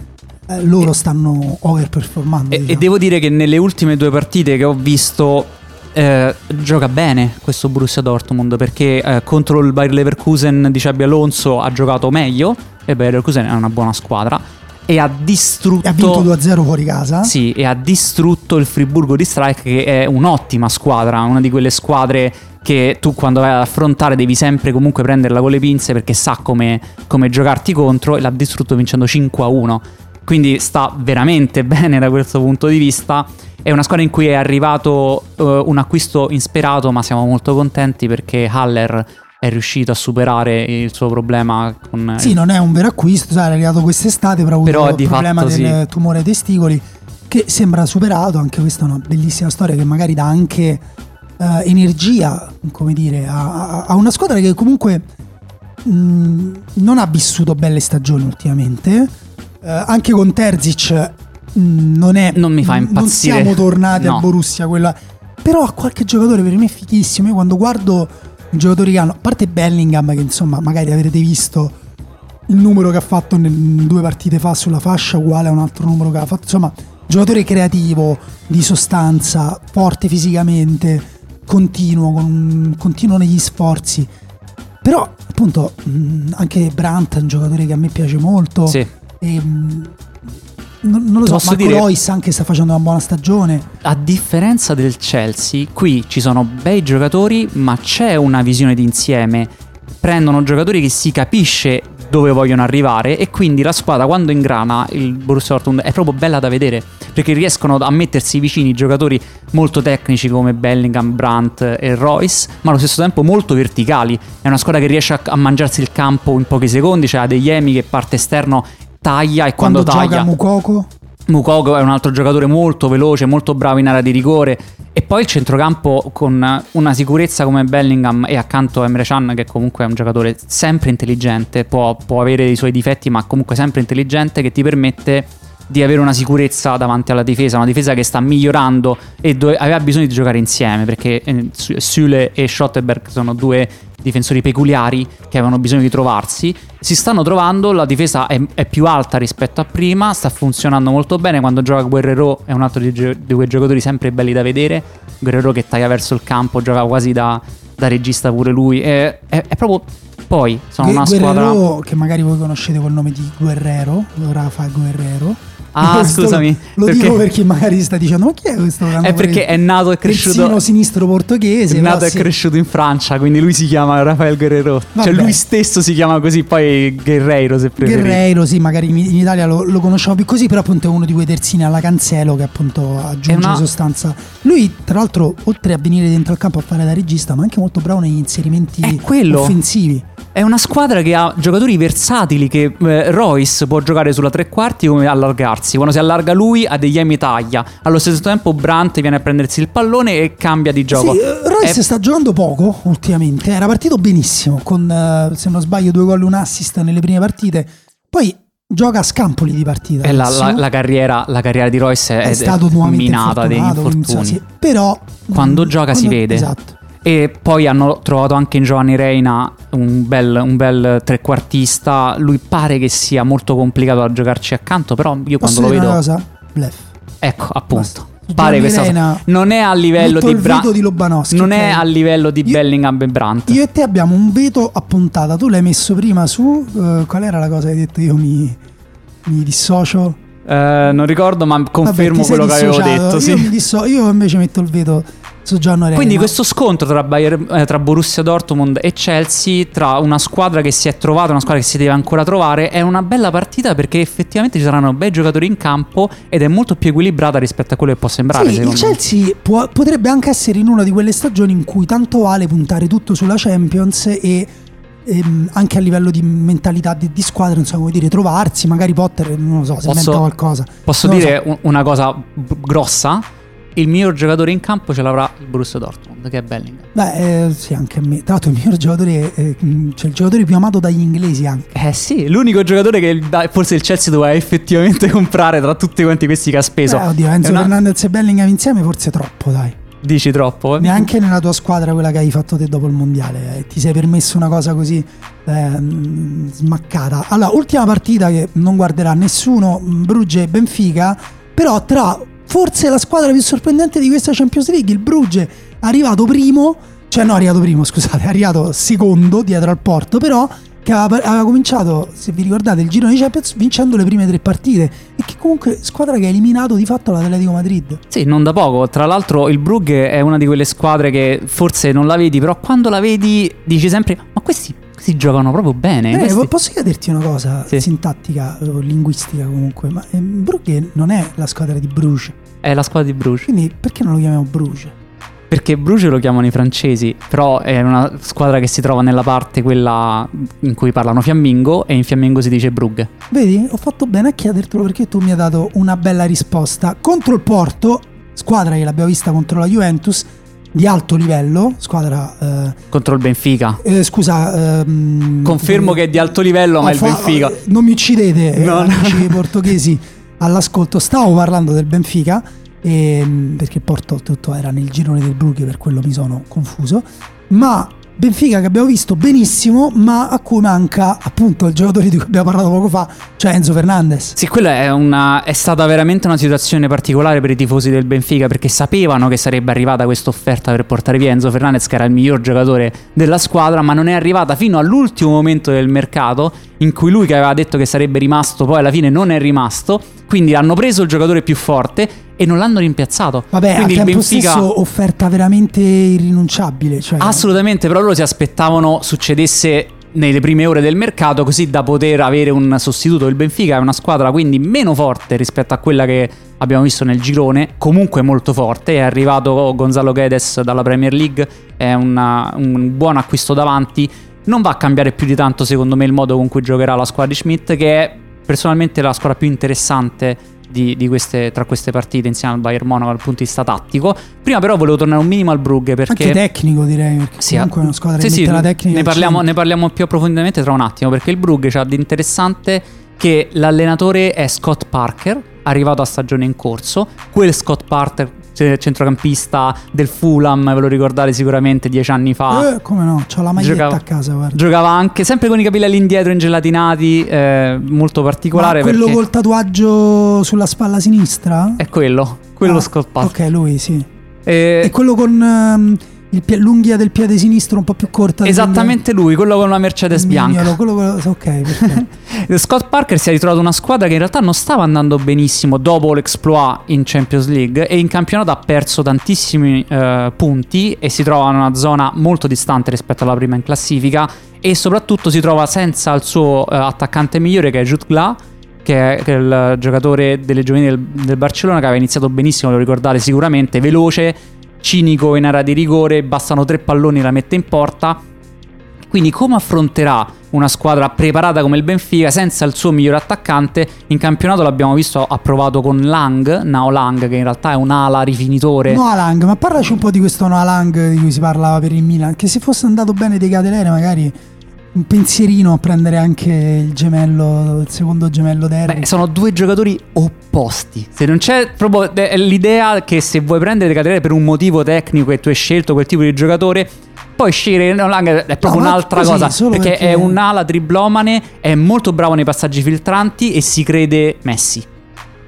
eh, loro stanno overperformando E, diciamo. e devo dire che nelle ultime due partite che ho visto eh, gioca bene questo Borussia Dortmund perché eh, contro il Bayer Leverkusen di Xabi Alonso ha giocato meglio e Bayer Leverkusen è una buona squadra e ha distrutto ha vinto 2-0 fuori casa Sì, e ha distrutto il Friburgo di Strike, che è un'ottima squadra, una di quelle squadre che tu quando vai ad affrontare devi sempre comunque prenderla con le pinze perché sa come, come giocarti contro e l'ha distrutto vincendo 5-1. Quindi sta veramente [LAUGHS] bene da questo punto di vista. È una squadra in cui è arrivato eh, un acquisto insperato, ma siamo molto contenti perché Haller è riuscito a superare il suo problema con Sì, non è un vero acquisto, sai, è arrivato quest'estate, però ha avuto il problema fatto del sì. tumore ai testicoli che sembra superato, anche questa è una bellissima storia che magari dà anche eh, energia, come dire, a, a- una squadra che comunque mh, non ha vissuto belle stagioni ultimamente, anche con Terzic mh, non è Non mi fa Non impazzire. siamo tornati No. a Borussia quella però ha qualche giocatore per me fighissimo. Io quando guardo i giocatori che hanno, a parte Bellingham che insomma magari avrete visto il numero che ha fatto nel- due partite fa sulla fascia uguale a un altro numero che ha fatto, insomma, giocatore creativo, di sostanza, forte fisicamente, continuo, con- continuo negli sforzi. Però appunto mh, anche Brandt è un giocatore che a me piace molto. Sì. E, mh, non, non lo so, posso Marco dire- Reus anche sta facendo una buona stagione. A differenza del Chelsea, qui ci sono bei giocatori, ma c'è una visione d'insieme. Prendono giocatori che si capisce dove vogliono arrivare e quindi la squadra quando ingrana il Borussia Dortmund è proprio bella da vedere perché riescono a mettersi vicini giocatori molto tecnici come Bellingham, Brandt e Royce ma allo stesso tempo molto verticali è una squadra che riesce a, mangiarsi il campo in pochi secondi c'è Adeyemi che parte esterno taglia e quando, Quando, taglia gioca Mukoko, Mukoko è un altro giocatore molto veloce, molto bravo in area di rigore. E poi il centrocampo con una sicurezza come Bellingham e accanto a Emre Can, che comunque è un giocatore sempre intelligente, può, può avere i suoi difetti, ma comunque sempre intelligente, che ti permette di avere una sicurezza davanti alla difesa, una difesa che sta migliorando e dove aveva bisogno di giocare insieme, perché eh, Su- Süle e Schottenberg sono due difensori peculiari che avevano bisogno di trovarsi. Si stanno trovando, la difesa è, è più alta rispetto a prima, sta funzionando molto bene. Quando gioca Guerrero è un altro di, di quei giocatori sempre belli da vedere. Guerrero che taglia verso il campo, gioca quasi da, da regista pure lui. È, è- è proprio... Poi sono Gu- una Guerrero, squadra... che magari voi conoscete col nome di Guerrero, Rafa Guerrero. Ah, Questo scusami, Lo perché- dico perché magari sta dicendo, ma chi è questo? È perché è nato e cresciuto... Terzino sinistro portoghese. È nato e sì. cresciuto in Francia, quindi lui si chiama Rafael Guerrero. Cioè Vabbè. lui stesso si chiama così, poi Guerreiro se preferite. Guerreiro, sì, magari in in Italia lo, lo conosciamo più così, però appunto è uno di quei terzini alla Cancelo che appunto aggiunge una- sostanza. Lui, tra l'altro, oltre a venire dentro al campo a fare da regista, ma anche molto bravo negli inserimenti offensivi. È una squadra che ha giocatori versatili che eh, Royce può giocare sulla tre quarti come allargarsi. Quando si allarga lui ha degli emi taglia. Allo stesso tempo Brandt viene a prendersi il pallone e cambia di gioco. Sì, eh, Royce È- sta giocando poco ultimamente, era partito benissimo con, eh, se non sbaglio, due gol e un assist nelle prime partite. Poi gioca a scampoli di partita. e la, la- la carriera, la carriera di Royce è, è nuovamente minata quindi, infortuni. sì, però Quando mm, gioca si vede. Esatto. E poi hanno trovato anche in Giovanni Reina un bel, un bel trequartista. Lui pare che sia molto complicato da giocarci accanto, però io Posso quando lo vedo... cosa? Bluff. Ecco, appunto. Basta. Pare questa Reina, non è a livello di Brandt. di Lobanowski, Non ok? è a livello di Io- Bellingham e Brandt. Io e te abbiamo un veto a puntata. Tu l'hai messo prima su. eh, qual era la cosa che hai detto? Io mi, mi dissocio. Eh, non ricordo, ma confermo Vabbè, quello che avevo detto. Io, sì. mi disso- io invece metto il veto su Gianno Reina. Quindi questo scontro tra, Bayer- eh, tra Borussia Dortmund e Chelsea, tra una squadra che si è trovata una squadra che si deve ancora trovare, è una bella partita perché effettivamente ci saranno bei giocatori in campo ed è molto più equilibrata rispetto a quello che può sembrare. Sì, il. Chelsea può- potrebbe anche essere in una di quelle stagioni in cui tanto vale puntare tutto sulla Champions e ehm, anche a livello di mentalità di, di squadra, non so come dire, trovarsi, magari Potter, non lo so, si Posso- inventa qualcosa. Posso Non dire un- una cosa grossa? Il miglior giocatore in campo ce l'avrà il Borussia Dortmund, che è Bellingham. Beh, eh, sì, anche a me. Tra l'altro il miglior giocatore, eh, mh, cioè il giocatore più amato dagli inglesi anche. Eh sì, l'unico giocatore che forse il Chelsea doveva effettivamente [LAUGHS] comprare tra tutti quanti questi che ha speso. Eh, oddio, Enzo una- Fernandez e Bellingham insieme forse troppo, dai. Dici troppo? eh? Neanche nella tua squadra, quella che hai fatto te dopo il mondiale, eh, ti sei permesso una cosa così ehm, smaccata. Allora, ultima partita che non guarderà nessuno, mh, Brugge e Benfica, però tra forse la squadra più sorprendente di questa Champions League, il Brugge, arrivato primo, cioè no, arrivato primo, [LAUGHS] scusate, è arrivato secondo dietro al Porto, però che aveva, aveva cominciato, se vi ricordate, il giro di Champions vincendo le prime tre partite e che comunque squadra che ha eliminato di fatto l'Atletico Madrid. Sì, non da poco. Tra l'altro il Brugge è una di quelle squadre che forse non la vedi, però quando la vedi dici sempre ma questi, questi giocano proprio bene. Eh, questi- posso chiederti una cosa Sì. sintattica o linguistica comunque, ma ehm, Brugge non è la squadra di Bruges, È la squadra di Bruges. quindi perché non lo chiamiamo Bruges? Perché Bruges lo chiamano i francesi, però è una squadra che si trova nella parte quella in cui parlano fiammingo e in fiammingo si dice Brugge. Vedi, ho fatto bene a chiedertelo perché tu mi hai dato una bella risposta. Contro il Porto, squadra che l'abbiamo vista contro la Juventus, di alto livello, squadra... Eh, Contro il Benfica. Eh, scusa... Ehm, Confermo che è di alto livello, ma è il Benfica. Eh, non mi uccidete, no, amici no. portoghesi all'ascolto. Stavo parlando del Benfica, ehm, perché Porto tutto era nel girone del Brugge, per quello mi sono confuso. Ma Benfica che abbiamo visto benissimo, ma a cui manca appunto il giocatore di cui abbiamo parlato poco fa, cioè Enzo Fernandez. Sì, quella è, una, è stata veramente una situazione particolare per i tifosi del Benfica perché sapevano che sarebbe arrivata questa offerta per portare via Enzo Fernandez, che era il miglior giocatore della squadra, ma non è arrivata fino all'ultimo momento del mercato in cui lui che aveva detto che sarebbe rimasto, poi alla fine non è rimasto. Quindi hanno preso il giocatore più forte e non l'hanno rimpiazzato. Vabbè, Quindi al tempo Benfica... stesso offerta veramente irrinunciabile. Cioè... Assolutamente, però loro si aspettavano succedesse nelle prime ore del mercato così da poter avere un sostituto. Il Benfica è una squadra quindi meno forte rispetto a quella che abbiamo visto nel girone, comunque molto forte. È arrivato Gonzalo Guedes dalla Premier League, è una, un buon acquisto davanti. Non va a cambiare più di tanto secondo me il modo con cui giocherà la squadra di Schmidt che è personalmente la squadra più interessante di, di queste, tra queste partite insieme al Bayern Monaco dal punto di vista tattico. Prima però volevo tornare un minimo al Brugge perché... Anche tecnico direi, perché sì, comunque è una squadra sì, che sì, la tecnica... Ne parliamo, ne parliamo, più approfonditamente tra un attimo perché il Brugge ha di interessante che l'allenatore è Scott Parker, arrivato a stagione in corso. Quel Scott Parker centrocampista del Fulham, ve lo ricordate sicuramente dieci anni fa. Eh, come no, ho la maglietta giocava, a casa, guarda. Giocava anche, sempre con i capelli all'indietro ingelatinati, eh, molto particolare. Ma quello perché... col tatuaggio sulla spalla sinistra? È quello, quello ah, scolpato. Ok, lui sì. E... e quello con... Um, Pie- l'unghia del piede sinistro un po' più corta. Esattamente lui, quello con la Mercedes bianca. Quello, quello, ok, [LAUGHS] Scott Parker si è ritrovato una squadra che in realtà non stava andando benissimo dopo l'exploit in Champions League e in campionato ha perso tantissimi uh, punti e si trova in una zona molto distante rispetto alla prima in classifica e soprattutto si trova senza il suo uh, attaccante migliore che è Jude Gla che è, il giocatore delle giovanili del, del Barcellona che aveva iniziato benissimo, lo ricordate sicuramente, veloce cinico in area di rigore, bastano tre palloni e la mette in porta. Quindi come affronterà una squadra preparata come il Benfica senza il suo migliore attaccante? In campionato l'abbiamo visto approvato con Lang, Nao Lang, che in realtà è un ala rifinitore. Noah Lang, ma parlaci un po' di questo Noah Lang di cui si parlava per il Milan, che se fosse andato bene dei Cadelere magari un pensierino a prendere anche il gemello, il secondo gemello Derry. Beh, sono due giocatori opposti. Se non c'è proprio l'idea che se vuoi prendere Caterere per un motivo tecnico e tu hai scelto quel tipo di giocatore, poi scegliere Lang è proprio no, un'altra cosa. Perché, perché, è un'ala triblomane, è molto bravo nei passaggi filtranti e si crede Messi.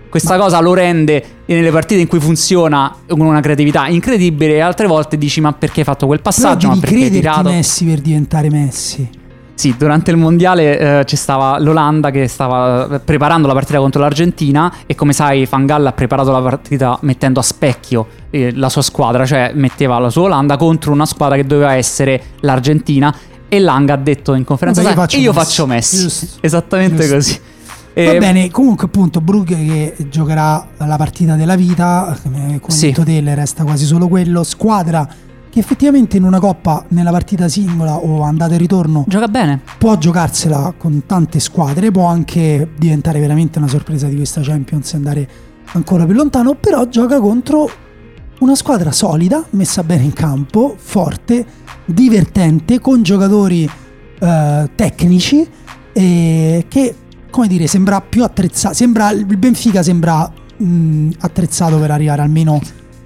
Questa ma... cosa lo rende nelle partite in cui funziona con una creatività incredibile e altre volte dici ma perché hai fatto quel passaggio? Però ma perché hai tirato? Messi per diventare Messi. Sì, durante il mondiale eh, c'è stava l'Olanda che stava preparando la partita contro l'Argentina e come sai Fangal ha preparato la partita mettendo a specchio eh, la sua squadra, cioè metteva la sua Olanda contro una squadra che doveva essere l'Argentina e Lang ha detto in conferenza io faccio io Messi. faccio Messi. [LAUGHS] Esattamente Giusto. così. Va e... bene, comunque appunto Brugge che giocherà la partita della vita, come sì. detto te, resta quasi solo quello, squadra che effettivamente in una coppa, nella partita singola o andata e ritorno, gioca bene. Può giocarsela con tante squadre, può anche diventare veramente una sorpresa di questa Champions e andare ancora più lontano, però gioca contro una squadra solida, messa bene in campo, forte, divertente, con giocatori eh, tecnici e che, come dire, sembra più attrezzato, sembra, il Benfica sembra mh, attrezzato per arrivare almeno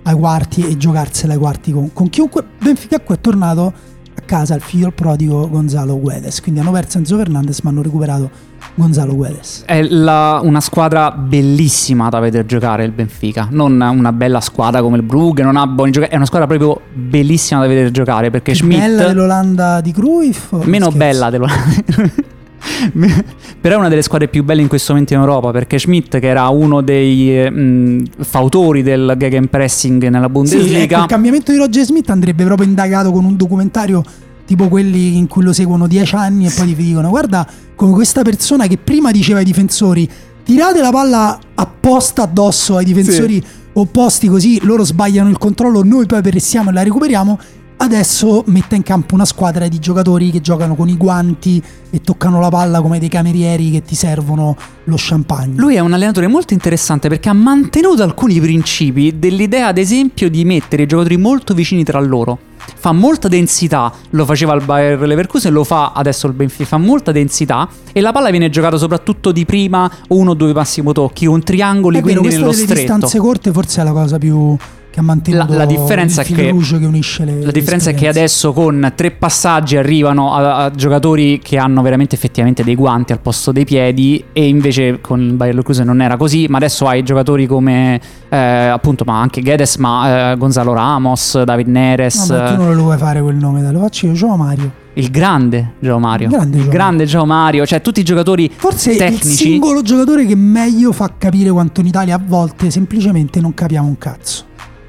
ai quarti e giocarsela ai quarti con, con chiunque. Benfica è tornato a casa il figlio il prodigo Gonzalo Guedes. Quindi hanno perso Enzo Fernandez ma hanno recuperato Gonzalo Guedes. È la, una squadra bellissima da vedere giocare il Benfica. Non una bella squadra come il Brugge, non ha buoni giocatori. È una squadra proprio bellissima da vedere giocare perché Più Schmidt... Bella dell'Olanda di Cruyff? Meno scherzo? bella dell'Olanda [LAUGHS] però è una delle squadre più belle in questo momento in Europa perché Schmidt che era uno dei mh, mm, fautori del gegenpressing nella Bundesliga sì, ecco, il cambiamento di Roger Smith andrebbe proprio indagato con un documentario tipo quelli in cui lo seguono dieci anni e poi ti dicono guarda come questa persona che prima diceva ai difensori tirate la palla apposta addosso ai difensori sì. opposti così loro sbagliano il controllo noi poi pressiamo e la recuperiamo adesso metta in campo una squadra di giocatori che giocano con i guanti e toccano la palla come dei camerieri che ti servono lo champagne. Lui è un allenatore molto interessante perché ha mantenuto alcuni principi dell'idea, ad esempio, di mettere i giocatori molto vicini tra loro. Fa molta densità, lo faceva il Bayer Leverkusen, lo fa adesso il Benfica, fa molta densità e la palla viene giocata soprattutto di prima, uno o due massimo tocchi, con triangoli, È vero, quindi nello delle stretto. distanze corte forse è la cosa più che ha mantenuto La- la differenza il che- che unisce le La differenza è che adesso con tre passaggi arrivano a, a giocatori che hanno veramente effettivamente dei guanti al posto dei piedi e invece con il Bayer Leverkusen non era così, ma adesso hai giocatori come eh, appunto ma anche Guedes, ma eh, Gonzalo Ramos, David Neres, No, ma tu non lo vuoi fare quel nome, te lo faccio io, Gio Mario. il grande Gio Mario, Il grande Gio grande Gio Mario, cioè tutti i giocatori Forse il tecnici. singolo giocatore che meglio fa capire quanto in Italia a volte semplicemente non capiamo un cazzo.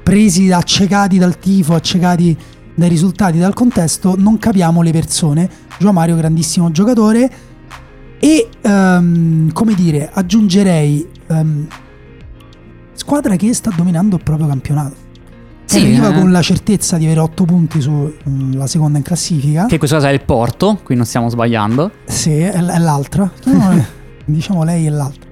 Presi accecati dal tifo, accecati dai risultati, dal contesto, non capiamo le persone. Gio Mario, grandissimo giocatore. E ehm, come dire, aggiungerei ehm, squadra che sta dominando il proprio campionato. Sì, arriva eh. con la certezza di avere 8 punti sulla seconda in classifica. che in questo caso è il Porto, qui non stiamo sbagliando. Sì, è, l'altra. No, [LAUGHS] diciamo lei è l'altra.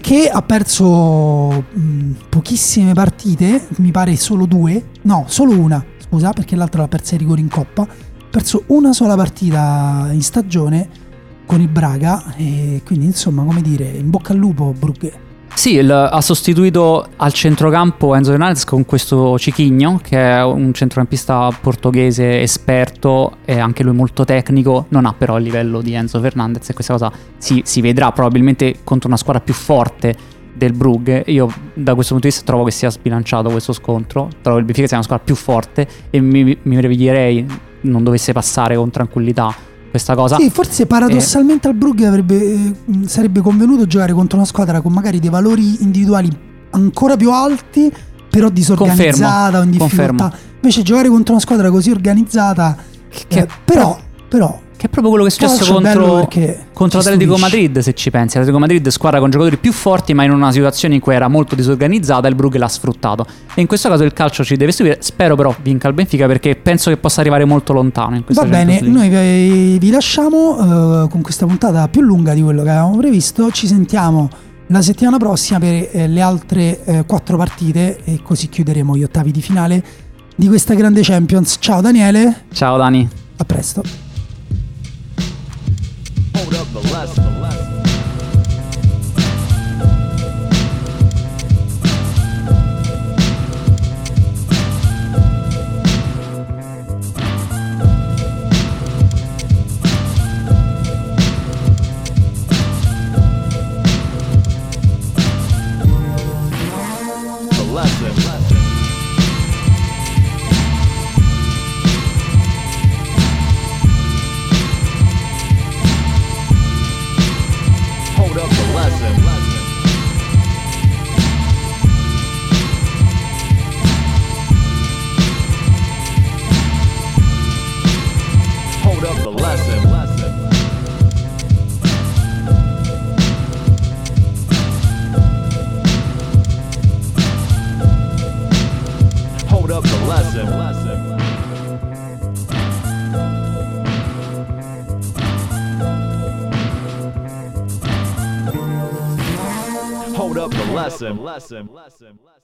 Che ha perso mh, pochissime partite, mi pare solo due. No, solo una, scusa, perché l'altra l'ha persa ai rigori in coppa. Ha perso una sola partita in stagione con il Braga. E quindi, insomma, come dire, in bocca al lupo, Brugge. Sì, il- ha sostituito al centrocampo Enzo Fernandez con questo Cichigno, che è un centrocampista portoghese esperto e anche lui molto tecnico, non ha però il livello di Enzo Fernandez e questa cosa si, si vedrà probabilmente contro una squadra più forte del Brugge. Io da questo punto di vista trovo che sia sbilanciato questo scontro, trovo il Benfica sia una squadra più forte e mi, mi meraviglierei non dovesse passare con tranquillità questa cosa. Sì, forse paradossalmente al Brugge avrebbe, eh, sarebbe convenuto giocare contro una squadra con magari dei valori individuali ancora più alti, però disorganizzata o in Confermo. difficoltà. Invece giocare contro una squadra così organizzata, Che- eh, però, però, Che è proprio quello che è successo calcio contro, contro Atletico stupisce. Madrid, se ci pensi. Atletico Madrid squadra con giocatori più forti, ma in una situazione in cui era molto disorganizzata, il Brugge l'ha sfruttato. E in questo caso il calcio ci deve stupire. Spero però vinca il Benfica perché penso che possa arrivare molto lontano in questa Va bene, noi vi, vi lasciamo eh, con questa puntata più lunga di quello che avevamo previsto. Ci sentiamo la settimana prossima per eh, le altre eh, quattro partite e così chiuderemo gli ottavi di finale di questa grande Champions. Ciao Daniele, Ciao Dani. a presto. the less. lesson. lesson. lesson. lesson.